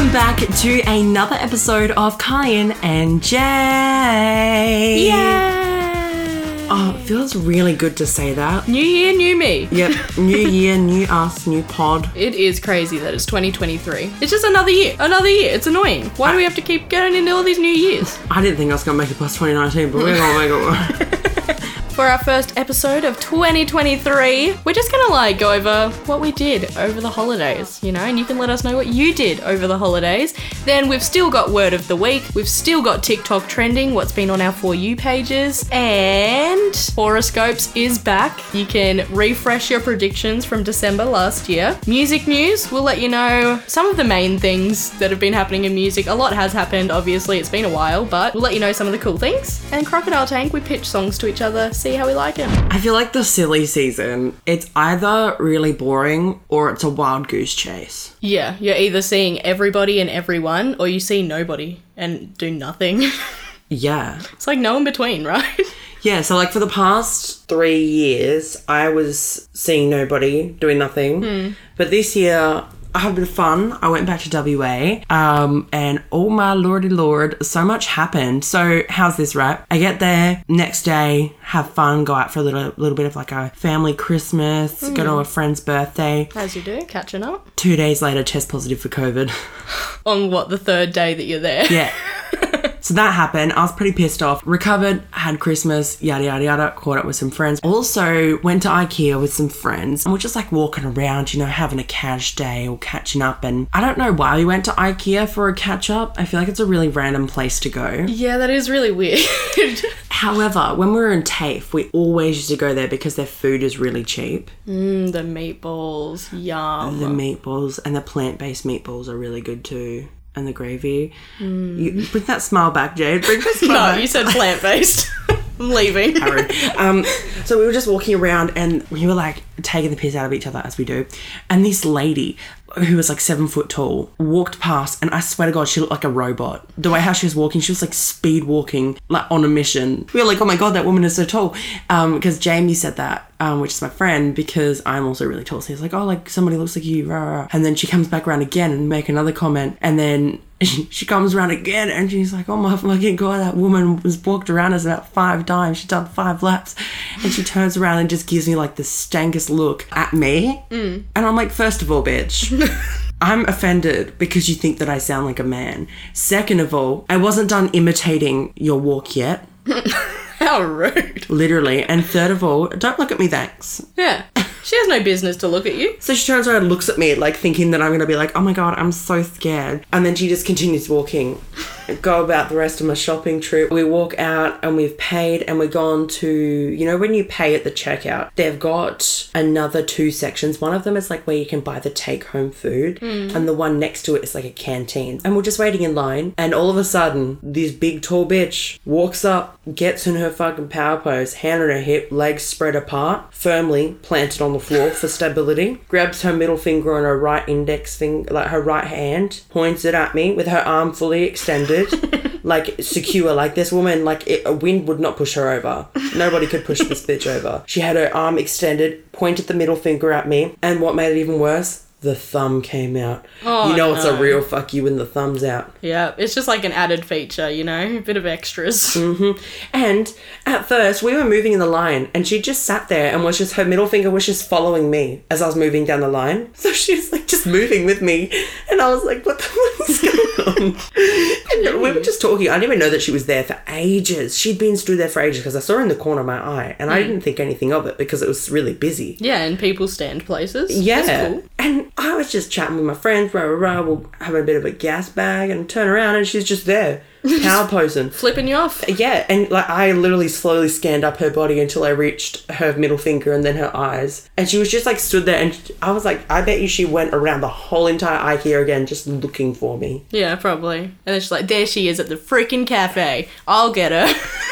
welcome back to another episode of Cayenne and Jade. Yeah. Oh, it feels really good to say that. New year, new me. Yep, new year, new us, new pod. It is crazy that it's 2023. It's just another year. Another year. It's annoying. Why do we have to keep getting into all these new years? I didn't think I was gonna make it past 2019, but we're gonna make it. For our first episode of 2023, we're just gonna like go over what we did over the holidays, you know, and you can let us know what you did over the holidays. Then we've still got word of the week, we've still got TikTok trending, what's been on our For You pages, and horoscopes is back. You can refresh your predictions from December last year. Music news, we'll let you know some of the main things that have been happening in music. A lot has happened, obviously, it's been a while, but we'll let you know some of the cool things. And Crocodile Tank, we pitch songs to each other, see how we like them. I feel like the silly season, it's either really boring or it's a wild goose chase. Yeah, you're either seeing everybody and everyone, or you see nobody and do nothing. Yeah. it's like no in between, right? Yeah, so like for the past three years, I was seeing nobody, doing nothing. Hmm. But this year, I had a bit of fun. I went back to WA, um, and oh my lordy lord, so much happened. So how's this, right? I get there next day, have fun, go out for a little, little bit of like a family Christmas, go to a friend's birthday. As you do, catching up. Two days later, test positive for COVID. On what, the third day that you're there? Yeah. So that happened. I was pretty pissed off. Recovered, had Christmas, yada yada yada, caught up with some friends. Also went to IKEA with some friends and we're just like walking around, you know, having a cash day or catching up. And I don't know why we went to IKEA for a catch up. I feel like it's a really random place to go. Yeah, that is really weird. However, when we were in TAFE, we always used to go there because their food is really cheap. mm, the meatballs, yum. The meatballs and the plant based meatballs are really good too. And the gravy. You, bring that smile back, Jade. Bring that smile no, back. you said plant based. I'm leaving. Um, so we were just walking around and we were like taking the piss out of each other as we do. And this lady who was like seven foot tall walked past and I swear to God, she looked like a robot. The way how she was walking, she was like speed walking, like on a mission. We were like, oh my God, that woman is so tall. Um, because Jamie said that, um, which is my friend, because I'm also really tall. So he's like, oh, like somebody looks like you. Rah, rah. And then she comes back around again and make another comment. And then she comes around again and she's like, oh my fucking God, that woman was walked around us about five times. She's done five laps. And she turns around and just gives me like the stankest look at me. And I'm like, first of all, bitch. I'm offended because you think that I sound like a man. Second of all, I wasn't done imitating your walk yet, How rude. literally. And third of all, don't look at me, thanks. Yeah. She has no business to look at you. So she turns around and looks at me, like thinking that I'm gonna be like, oh my god, I'm so scared. And then she just continues walking. Go about the rest of my shopping trip. We walk out and we've paid and we're gone to, you know, when you pay at the checkout, they've got another two sections. One of them is like where you can buy the take home food, hmm. and the one next to it is like a canteen. And we're just waiting in line, and all of a sudden, this big tall bitch walks up, gets in her fucking power pose, hand on her hip, legs spread apart, firmly planted on the floor for stability, grabs her middle finger on her right index finger, like her right hand, points it at me with her arm fully extended, like secure. Like this woman, like it, a wind would not push her over. Nobody could push this bitch over. She had her arm extended, pointed the middle finger at me, and what made it even worse? The thumb came out. Oh, you know it's a real fuck you when the thumb's out. Yeah, it's just like an added feature, you know? A bit of extras. Mm-hmm. And at first, we were moving in the line, and she just sat there and was just her middle finger was just following me as I was moving down the line. So she was like just moving with me, and I was like, "What the fuck is going on?" We were just talking. I didn't even know that she was there for ages. She'd been stood there for ages because I saw her in the corner of my eye, and I hmm. didn't think anything of it because it was really busy. Yeah, and people stand places. Yeah. Cool. And I was just chatting with my friends, rah, rah, rah, we'll have a bit of a gas bag and turn around and she's just there, power posing. Flipping you off. Uh, yeah, and like I literally slowly scanned up her body until I reached her middle finger and then her eyes. And she was just like stood there and I was like, I bet you she went around the whole entire IKEA again just looking for me. Yeah, probably. And then she's like, there she is at the freaking cafe. I'll get her.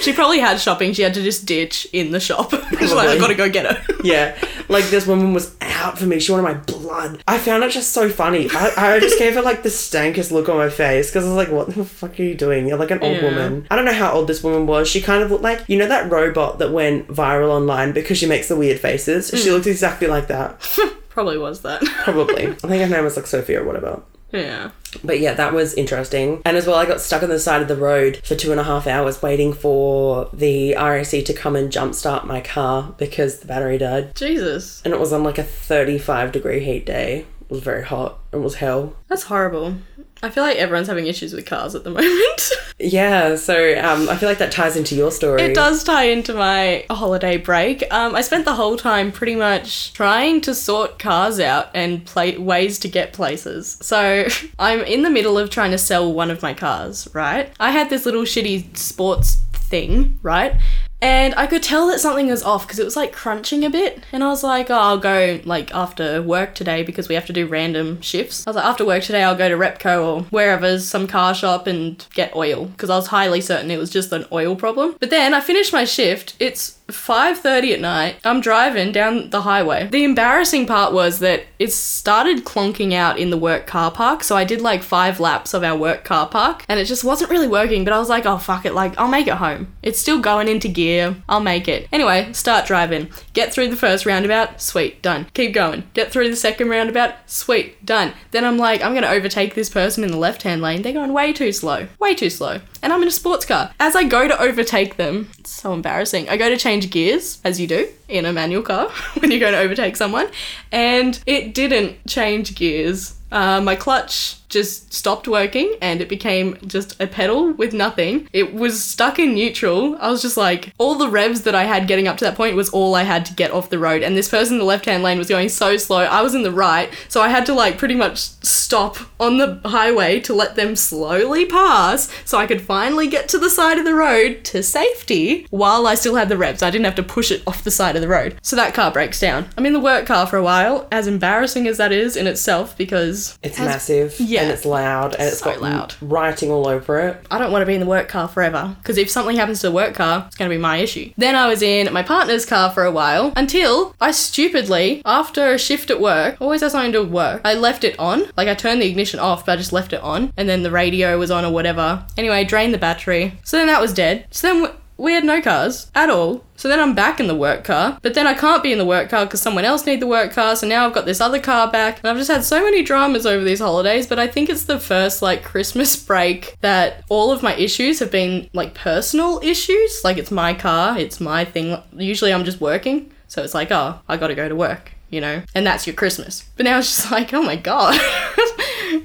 she probably had shopping she had to just ditch in the shop. she's like, I gotta go get her. Yeah, like this woman was out for me. She wanted my blood. I found it just so funny. I, I just gave her like the stankest look on my face because I was like, what the fuck are you doing? You're like an old Yeah. woman. I don't know how old this woman was. She kind of looked like, you know, that robot that went viral online because she makes the weird faces? She hmm. looked exactly like that. probably was that. Probably. I think her name was like Sophia or whatever. Yeah. But yeah, that was interesting. And as well, I got stuck on the side of the road for two and a half hours waiting for the RAC to come and jumpstart my car because the battery died. Jesus. And it was on like a 35 degree heat day. It was very hot. It was hell. That's horrible. I feel like everyone's having issues with cars at the moment. Yeah, so um, I feel like that ties into your story. It does tie into my holiday break. Um, I spent the whole time pretty much trying to sort cars out and play ways to get places. So I'm in the middle of trying to sell one of my cars, right? I had this little shitty sports thing, right? And I could tell that something was off because it was like crunching a bit. And I was like, oh, I'll go like after work today because we have to do random shifts. I was like, after work today, I'll go to Repco or wherever's some car shop and get oil because I was highly certain it was just an oil problem. But then I finished my shift. It's 5:30 at night. I'm driving down the highway. The embarrassing part was that it started clonking out in the work car park, so I did like 5 laps of our work car park and it just wasn't really working, but I was like, "Oh fuck it, like I'll make it home. It's still going into gear. I'll make it." Anyway, start driving. Get through the first roundabout, sweet, done. Keep going. Get through the second roundabout, sweet, done. Then I'm like, I'm going to overtake this person in the left-hand lane. They're going way too slow. Way too slow. And I'm in a sports car. As I go to overtake them, it's so embarrassing. I go to change gears, as you do in a manual car when you're going to overtake someone, and it didn't change gears. Uh, my clutch just stopped working and it became just a pedal with nothing. It was stuck in neutral. I was just like, all the revs that I had getting up to that point was all I had to get off the road. And this person in the left hand lane was going so slow. I was in the right. So I had to like pretty much stop on the highway to let them slowly pass so I could finally get to the side of the road to safety while I still had the revs. I didn't have to push it off the side of the road. So that car breaks down. I'm in the work car for a while, as embarrassing as that is in itself because It's has- massive Yeah. and it's loud and it's So got loud. writing all over it. I don't want to be in the work car forever because if something happens to the work car, it's going to be my issue. Then I was in my partner's car for a while until I stupidly, after a shift at work, always has something to work, I left it on. Like I turned the ignition off, but I just left it on, and then the radio was on or whatever. Anyway, drained the battery. So then that was dead. So then. We had no cars at all. So then I'm back in the work car, but then I can't be in the work car because someone else need the work car. So now I've got this other car back, and I've just had so many dramas over these holidays. But I think it's the first like Christmas break that all of my issues have been like personal issues. Like it's my car, it's my thing. Usually I'm just working, so it's like oh I got to go to work, you know, and that's your Christmas. But now it's just like oh my god.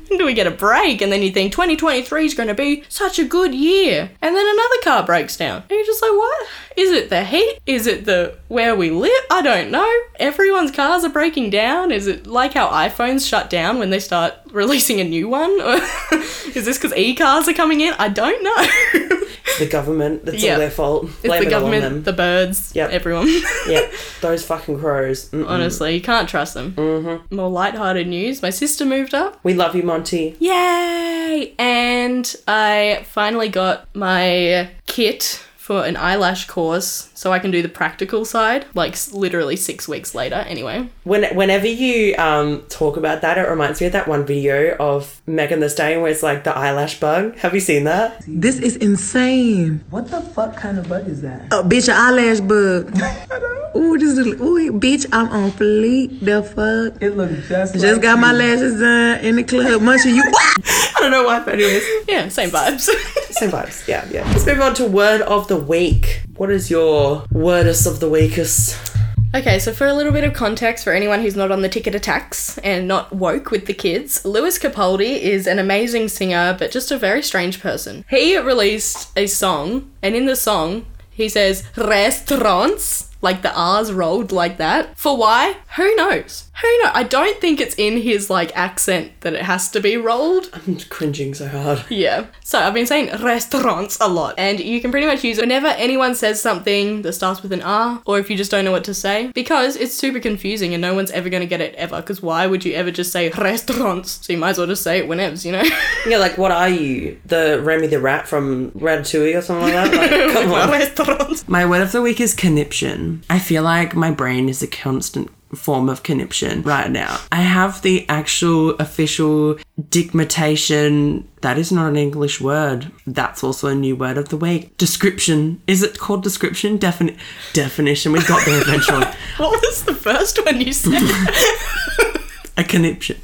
Do we get a break? And then you think 2023 is going to be such a good year. And then another car breaks down. And you're just like, what? Is it the heat? Is it the where we live? I don't know. Everyone's cars are breaking down. Is it like how iPhones shut down when they start releasing a new one? Is this because e-cars are coming in? I don't know. The government, that's Yeah. all their fault. it's Blame the it government, them. the birds, Yep. everyone. yeah, those fucking crows. Mm-mm. Honestly, you can't trust them. Mm-hmm. More light-hearted news. My sister moved up. We love you, Monty. Yay! And I finally got my kit for an eyelash course so I can do the practical side, like literally six weeks later, anyway. When, whenever you um, talk about that, it reminds me of that one video of Megan Thee Stallion where it's like the eyelash bug. Have you seen that? This is insane. What the fuck kind of bug is that? Oh, bitch, an eyelash bug. Ooh, this is, ooh, bitch, I'm on fleek. The fuck? It looks just Just like got my lashes done in the club. Munching you. I don't know why, but anyways, Yeah, same vibes. same vibes. Yeah, yeah. Let's move on to word of the week. What is your wordest of the weakest? Okay, so for a little bit of context for anyone who's not on the ticket attacks and not woke with the kids, Lewis Capaldi is an amazing singer, but just a very strange person. He released a song, and in the song, he says restaurants, like the R's rolled like that. For why? Who knows? Who knows? I don't think it's in his like accent that it has to be rolled. I'm cringing so hard. Yeah. So I've been saying restaurants a lot, and you can pretty much use it whenever anyone says something that starts with an R, or if you just don't know what to say, because it's super confusing and no one's ever going to get it ever. Because why would you ever just say restaurants? So you might as well just say it whenever, you know? Yeah, like what are you? The Remy the Rat from Ratatouille or something like that? Like, come on. restaurants. My word of the week is conniption. I feel like my brain is a constant form of conniption right now. I have the actual official digmatation. That is not an English word. That's also a new word of the week. Description. Is it called description? Defini- definition. We got there eventually. What was the first one you said? a conniption.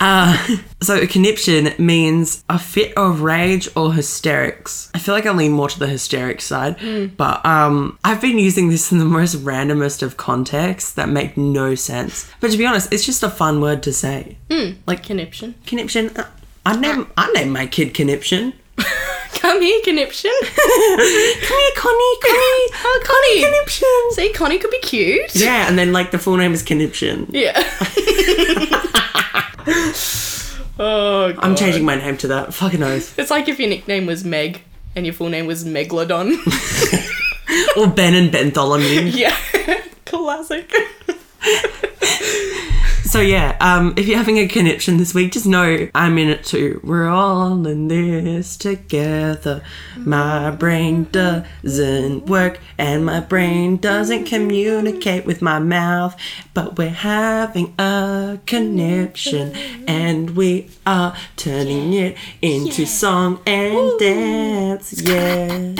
Uh, so a conniption means a fit of rage or hysterics. I feel like I lean more to the hysteric side, but um, I've been using this in the most randomest of contexts that make no sense. But to be honest, it's just a fun word to say. Like Conniption. conniption. uh, I name I name my kid conniption. Come here, conniption. Come here, Connie, Connie, Oh, Connie. conniption. See, Connie could be cute. Yeah, and then like the full name is conniption. Yeah. oh, God. I'm changing my name to that. Fucking oath. It's like if your nickname was Meg and your full name was Megalodon. Or Ben and Bartholomew. yeah. Classic. So yeah, um, if you're having a conniption this week, just know I'm in it too. We're all in this together. My brain doesn't work and my brain doesn't communicate with my mouth, but we're having a conniption and we are turning it into song and dance. Yeah.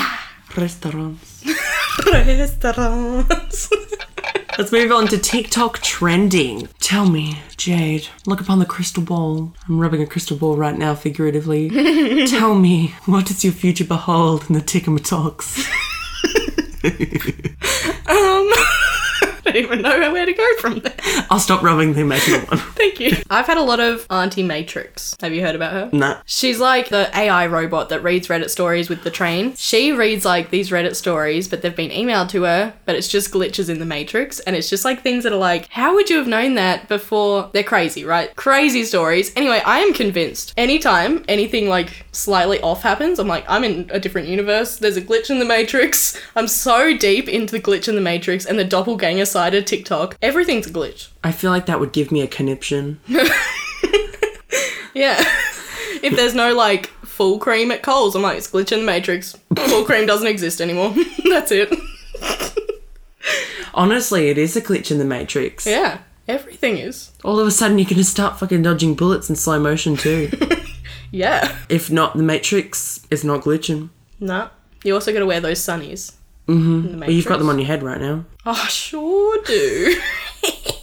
Restaurants. Restaurants. Let's move on to TikTok trending. Tell me, Jade, look upon the crystal ball. I'm rubbing a crystal ball right now, figuratively. Tell me, what does your future behold in the Tickamatalks? um, don't even know where to go from there. I'll stop rubbing the imaginary one. Thank you. I've had a lot of Auntie Matrix. Have you heard about her? Nah. She's like the AI robot that reads Reddit stories with the train. She reads like these Reddit stories, but they've been emailed to her, but it's just glitches in the Matrix. And it's just like things that are like, how would you have known that before? They're crazy, right? Crazy stories. Anyway, I am convinced anytime anything like slightly off happens, I'm like, I'm in a different universe. There's a glitch in the Matrix. I'm so deep into the glitch in the Matrix and the doppelganger side of TikTok. Everything's a glitch. I feel like that would give me a conniption. Yeah. if there's no like full cream at Coles, I'm like, it's glitch in the matrix. Full cream doesn't exist anymore. That's it. Honestly, it is a glitch in the Matrix. Yeah. Everything is. All of a sudden, you're going to start fucking dodging bullets in slow motion too. Yeah. if not, the Matrix is not glitching. Nah. You also gotta wear those sunnies. Mm-hmm. Well, you've got them on your head right now. Oh, I sure do.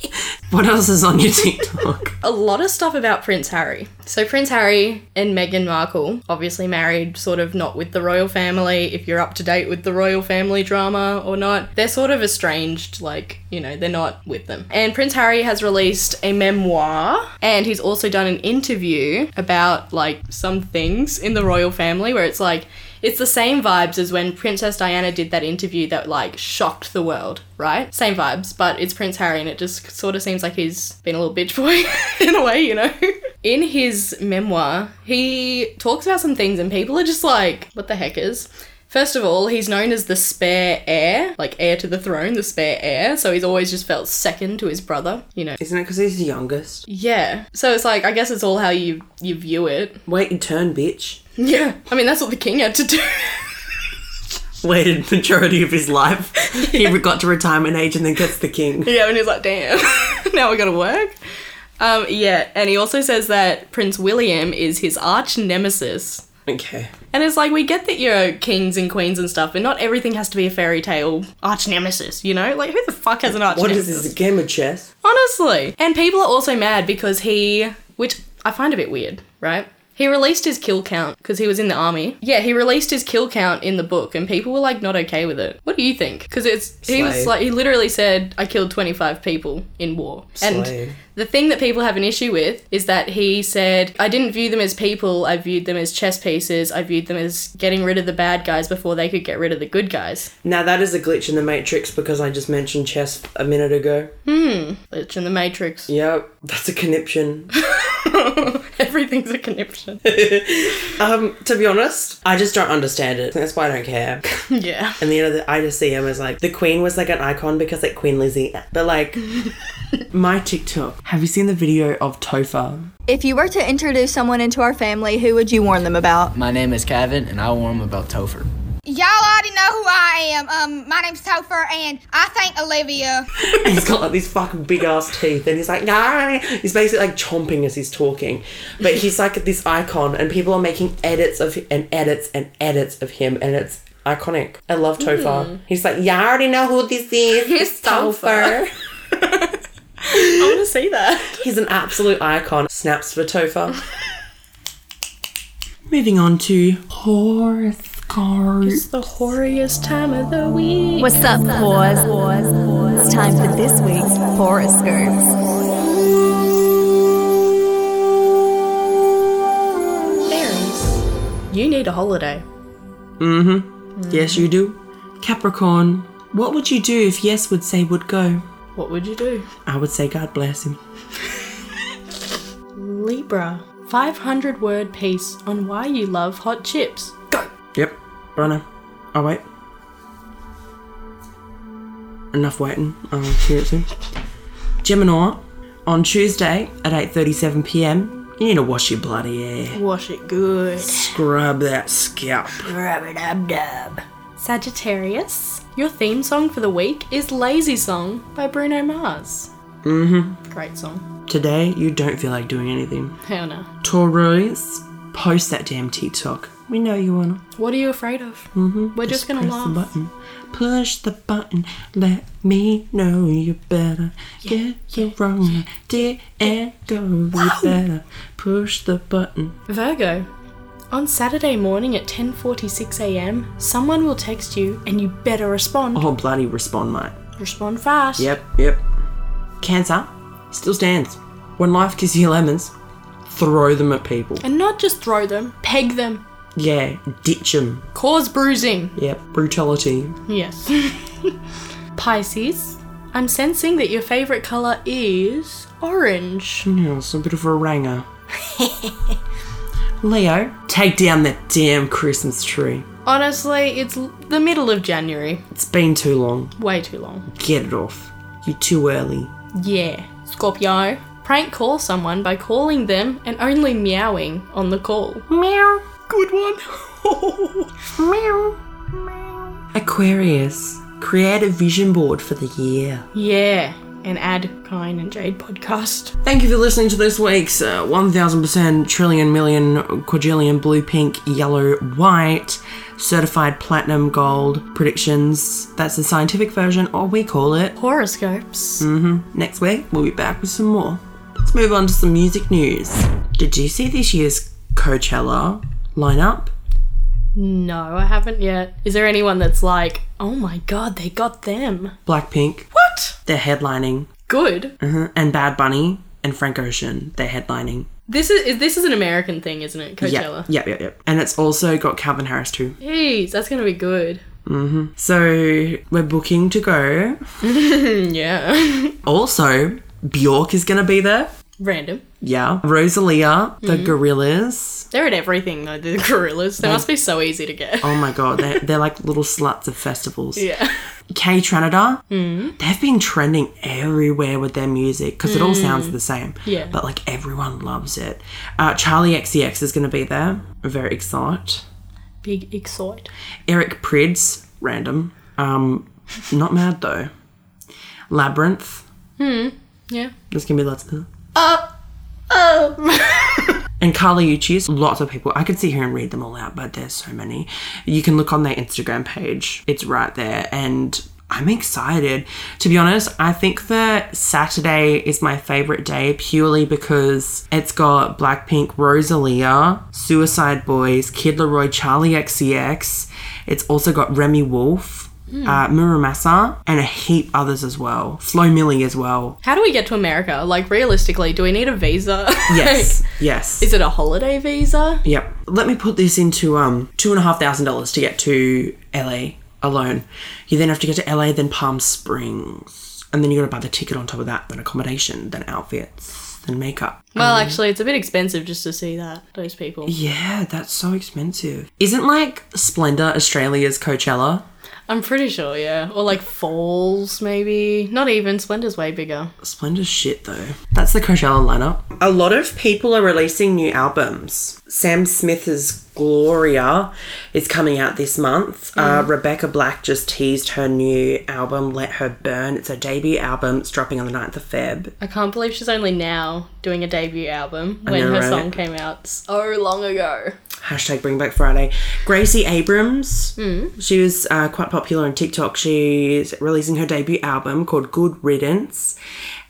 What else is on your TikTok? a lot of stuff about Prince Harry. So Prince Harry and Meghan Markle, obviously married sort of not with the royal family, if you're up to date with the royal family drama or not. They're sort of estranged, like, you know, they're not with them. And Prince Harry has released a memoir and he's also done an interview about like some things in the royal family where it's like it's the same vibes as when Princess Diana did that interview that like shocked the world, right? Same vibes, but it's Prince Harry and it just sort of seems like he's been a little bitch boy in a way, you know? In his memoir, he talks about some things and people are just like, what the heck is? First of all, he's known as the spare heir, like heir to the throne, the spare heir. So he's always just felt second to his brother, you know. Isn't it because he's the youngest? Yeah. So it's like I guess it's all how you you view it. Wait your turn, bitch. Yeah. I mean that's what the king had to do. Waited the majority of his life. He got to retirement age and then gets the king. Yeah, and he's like, damn, now we gotta work. Um, yeah, and he also says that Prince William is his arch nemesis. Okay. And it's like, we get that you're kings and queens and stuff, but not everything has to be a fairy tale arch nemesis, you know? Like, who the fuck has an arch nemesis? What is this? A game of chess? Honestly. And people are also mad because he, which I find a bit weird, right? He released his kill count because he was in the army. Yeah, he released his kill count in the book, and people were like not okay with it. What do you think? Because it's he was like he literally said, "I killed twenty five people in war," Slay. and the thing that people have an issue with is that he said, "I didn't view them as people. I viewed them as chess pieces. I viewed them as getting rid of the bad guys before they could get rid of the good guys." Now that is a glitch in the Matrix because I just mentioned chess a minute ago. Hmm. Glitch in the Matrix. Yep, that's a conniption. Everything's a conniption. um, to be honest, I just don't understand it. That's why I don't care. yeah. And the end of the, I just see him as like the Queen was like an icon because like Queen Lizzie. But like my TikTok. Have you seen the video of Topher? If you were to introduce someone into our family, who would you warn them about? My name is Kevin, and I warn them about Topher. Y'all already know who I am. Um, my name's Topher, and I thank Olivia. And he's got like these fucking big ass teeth, and he's like, nah. He's basically like chomping as he's talking, but he's like this icon, and people are making edits of and edits and edits of him, and it's iconic. I love Topher. He's like, y'all already know who this is. It's Topher. I want to see that. He's an absolute icon. Snaps for Topher. Moving on to horoscopes. It's the horriest time of the week. What's up, whores? It's time for this week's horoscopes. Aries, you need a holiday. Mhm. Yes, you do. Capricorn, what would you do if yes would say would go? What would you do? I would say God bless him. Libra, 500 word piece on why you love hot chips. Go. Yep. Runner. Oh wait. Enough waiting. I'll hear it soon. Gemini, on Tuesday at 8.37 p.m., you need to wash your bloody hair. Wash it good. Scrub that scalp. Scrub it up, dub. Sagittarius, your theme song for the week is Lazy Song by Bruno Mars. Mm-hmm. Great song. Today, you don't feel like doing anything. Hell no. Taurus, post that damn TikTok. We know you wanna. What are you afraid of? Mm-hmm. We're just, gonna Press laugh. the button. Push the button. Let me know you better. Get your wrong idea and go. You better push the button. Virgo, on Saturday morning at 10:46 a.m., someone will text you and you better respond. Oh, bloody respond, mate. Respond fast. Yep, yep. Cancer still stands. When life gives you lemons, throw them at people. And not just throw them, peg them. Yeah, ditch them. Cause bruising. Yep, brutality. Yes. Pisces, I'm sensing that your favorite color is orange. Yeah, it's a bit of a ranger. Leo, take down that damn Christmas tree. Honestly, it's the middle of January. It's been too long. Way too long. Get it off. You're too early. Yeah. Scorpio, prank call someone by calling them and only meowing on the call. Meow. Good one. Meow. Aquarius, create a vision board for the year. yeah. And add Cayenne and Jade podcast. Thank you for listening to this week's uh, 1000% trillion million quadrillion blue, pink, yellow, white certified platinum gold predictions. That's the scientific version, or we call it. Horoscopes. Mhm. Next week, we'll be back with some more. Let's move on to some music news. Did you see this year's Coachella lineup? No, I haven't yet. Is there anyone that's like, oh my god, they got them? Blackpink, What? they're headlining, Good. Mhm. and Bad Bunny and Frank Ocean, they're headlining. This is, is this is an American thing, isn't it? Coachella. yeah, yeah, yeah. And it's also got Calvin Harris too. Jeez, that's gonna be good. So we're booking to go. Yeah. Also, Bjork is gonna be there. Random. Yeah. Rosalia, the Gorillaz. They're at everything though, the Gorillaz. They must be so easy to get. Oh my god, they're, they're like little sluts of festivals. Yeah. Kaytranada, they've been trending everywhere with their music because it all sounds the same. Yeah. But like everyone loves it. Uh, Charli XCX is going to be there. Very excited. Big excite. Eric Prydz, random. Um, not mad though. Labrinth, Yeah. there's to be lots of. And Kali Uchis, lots of people. I could sit here and read them all out, but there's so many. You can look on their Instagram page. It's right there. And I'm excited. To be honest, I think that Saturday is my favorite day purely because it's got Blackpink, Rosalia, Suicide Boys, Kid LAROI, Charli XCX. It's also got Remi Wolf, uh, Muramasa, and a heap others as well. Flo Milli as well. How do we get to America? Like realistically, do we need a visa? Yes, yes. Is it a holiday visa? Yep. Let me put this into um two and a half thousand dollars to get to LA alone. You then have to get to LA, then Palm Springs, and then you got to buy the ticket on top of that, then accommodation, then outfits, then makeup. Well, actually, it's a bit expensive just to see that those people. Yeah, that's so expensive. Isn't like Splendour Australia's Coachella? I'm pretty sure, yeah. Or like Falls, maybe. Not even. Splendour's way bigger. Splendour's shit though. That's the Coachella lineup. A lot of people are releasing new albums. Sam Smith's Gloria is coming out this month. Uh, Rebecca Black just teased her new album, Let Her Burn. It's her debut album. It's dropping on the 9th of Feb. I can't believe she's only now doing a debut album when know, her right? song came out so long ago. Hashtag Bring Back Friday. Gracie Abrams. She was uh, quite popular on TikTok. She's releasing her debut album called Good Riddance.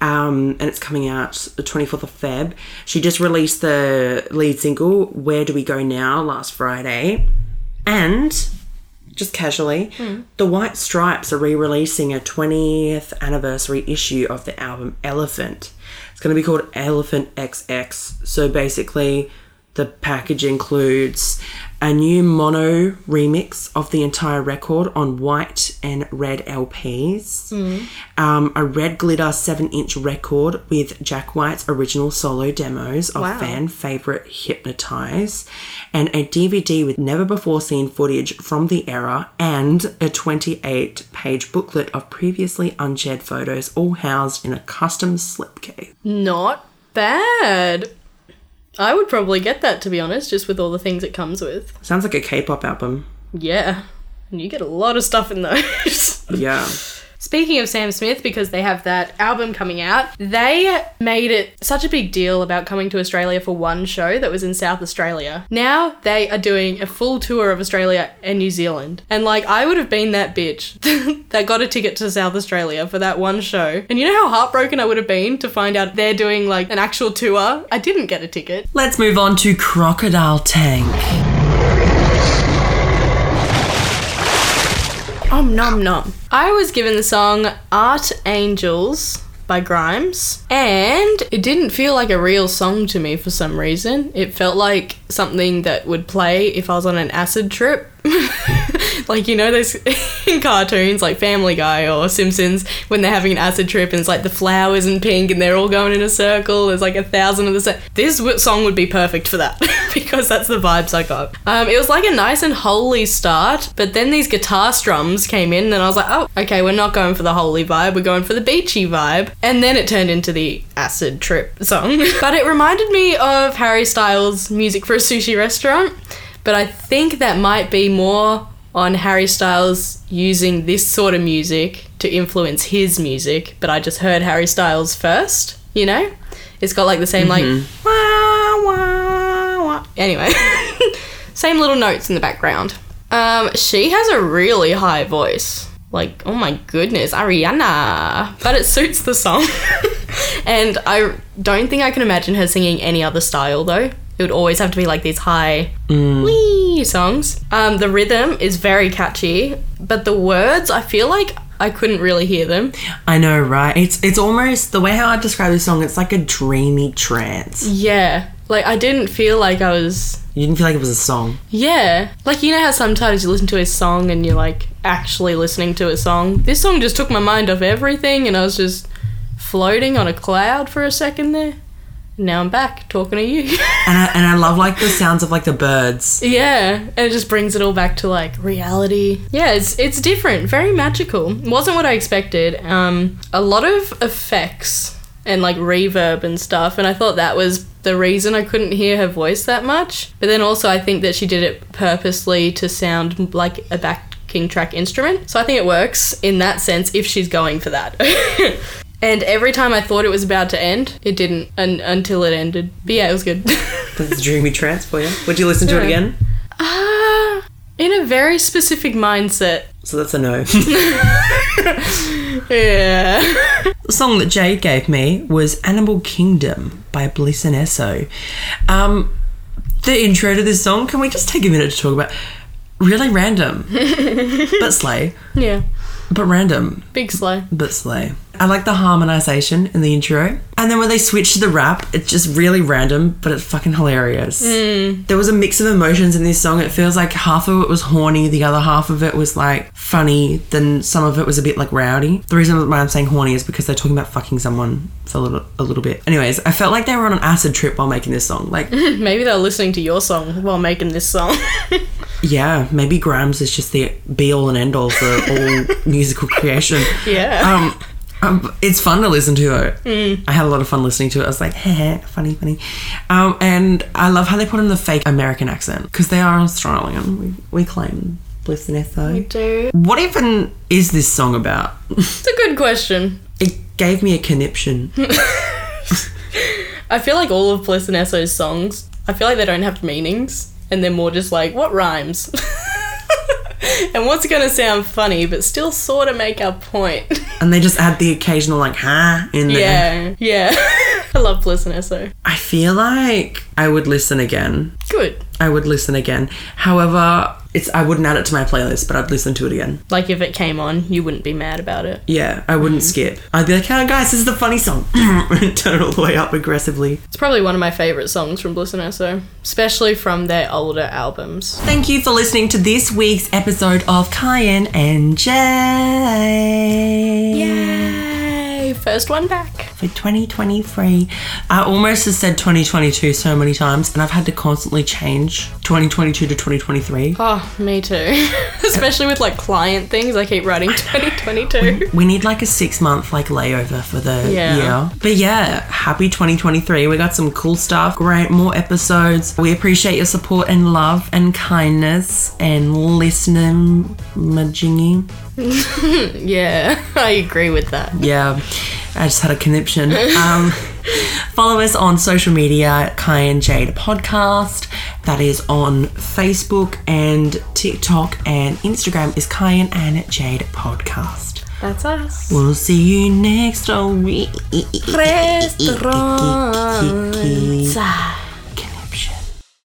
Um, and it's coming out the 24th of Feb. She just released the lead single, Where Do We Go Now, last Friday. And just casually, the White Stripes are re releasing a 20th anniversary issue of the album Elephant. It's going to be called Elephant XX. So basically, the package includes a new mono remix of the entire record on white and red LPs, um, a red glitter 7 inch record with Jack White's original solo demos of Wow. fan favourite Hypnotize, and a DVD with never before seen footage from the era, and a 28 page booklet of previously unshared photos, all housed in a custom slipcase. Not bad. I would probably get that to be honest, just with all the things it comes with. Sounds like a K pop album. Yeah. And you get a lot of stuff in those. Yeah. Speaking of Sam Smith, because they have that album coming out, they made it such a big deal about coming to Australia for one show that was in South Australia. Now they are doing a full tour of Australia and New Zealand. And like, I would have been that bitch that got a ticket to South Australia for that one show. And you know how heartbroken I would have been to find out they're doing like an actual tour? I didn't get a ticket. Let's move on to Crocodile Tank. Om nom nom. I was given the song Art Angels by Grimes, and it didn't feel like a real song to me for some reason. It felt like something that would play if I was on an acid trip. like, you know, those in cartoons like Family Guy or Simpsons when they're having an acid trip and it's like the flowers and pink and they're all going in a circle. There's like a thousand of the same. This song would be perfect for that because that's the vibes I got. Um, it was like a nice and holy start, but then these guitar strums came in and I was like, oh, okay, we're not going for the holy vibe, we're going for the beachy vibe. And then it turned into the acid trip song. but it reminded me of Harry Styles' music for a sushi restaurant. But I think that might be more on Harry Styles using this sort of music to influence his music, but I just heard Harry Styles first, you know? It's got like the same like wah, wah, wah. Anyway, same little notes in the background. Um, she has a really high voice. Like, oh my goodness, Ariana. But it suits the song. and I don't think I can imagine her singing any other style though. It would always have to be like these high wee songs. Um, the rhythm is very catchy, but the words, I feel like I couldn't really hear them. I know, right? It's it's almost the way how I describe this song. It's like a dreamy trance. Yeah. Like I didn't feel like I was You didn't feel like it was a song. Yeah. Like you know how sometimes you listen to a song and you're like actually listening to a song? This song just took my mind off everything and I was just floating on a cloud for a second there. Now I'm back talking to you. And I, and I love like the sounds of like the birds. yeah, and it just brings it all back to like reality. Yeah, it's it's different, very magical. Wasn't what I expected. Um a lot of effects and like reverb and stuff and I thought that was the reason I couldn't hear her voice that much. But then also I think that she did it purposely to sound like a backing track instrument. So I think it works in that sense if she's going for that. and every time I thought it was about to end, it didn't un- until it ended. But yeah, it was good. That's a dreamy trance for you. Would you listen to it Yeah. again? Ah, in a very specific mindset. So that's a no. Yeah. the song that Jade gave me was Animal Kingdom by Bliss and Eso. Um, the intro to this song, can we just take a minute to talk about? Really random, but slay. yeah. But random, Big slow. but slay. I like the harmonization in the intro. And then when they switch to the rap, it's just really random, but it's fucking hilarious. Mm. There was a mix of emotions in this song. It feels like half of it was horny, the other half of it was like funny, then some of it was a bit like rowdy. The reason why I'm saying horny is because they're talking about fucking someone for a little, a little bit. Anyways, I felt like they were on an acid trip while making this song. Like, Maybe they're listening to your song while making this song. yeah, maybe Grimes is just the be all and end all for all musical creation. yeah. um, um, it's fun to listen to it. I had a lot of fun listening to it. I was like, heh, funny, funny. Um, and I love how they put in the fake American accent because they are Australian. We, we claim Bliss and Eso. We do. What even is this song about? It's a good question. it gave me a conniption. I feel like all of Bliss and Eso's songs, I feel like they don't have meanings. And they're more just like, what rhymes? and what's gonna sound funny but still sort of make our point? And they just add the occasional like huh in there. yeah, yeah. I love Bliss and Eso. I feel like I would listen again. Good. I would listen again. However, it's I wouldn't add it to my playlist, but I'd listen to it again. Like if it came on, you wouldn't be mad about it. Yeah, I wouldn't mm-hmm. skip. I'd be like, "Oh, guys, this is the funny song." Turn it all the way up aggressively. It's probably one of my favorite songs from Bliss and Eso, especially from their older albums. Thank you for listening to this week's episode of Cayenne and Jade. First one back. For 2023. I almost have said 2022 so many times, and I've had to constantly change 2022 to 2023. Oh, me too. Especially with like client things, I keep writing 2022. We need like a six month like layover for the Yeah. year. But yeah, happy 2023. We got some cool stuff. Great, more episodes. We appreciate your support and love and kindness and listening, majingy. Yeah, I agree with that. Yeah, I just had a conniption. Um, follow us on social media, Cayenne Jade Podcast. That is on Facebook and TikTok, and Instagram is Cayenne and Jade Podcast. That's us. We'll see you next week. Restaurants.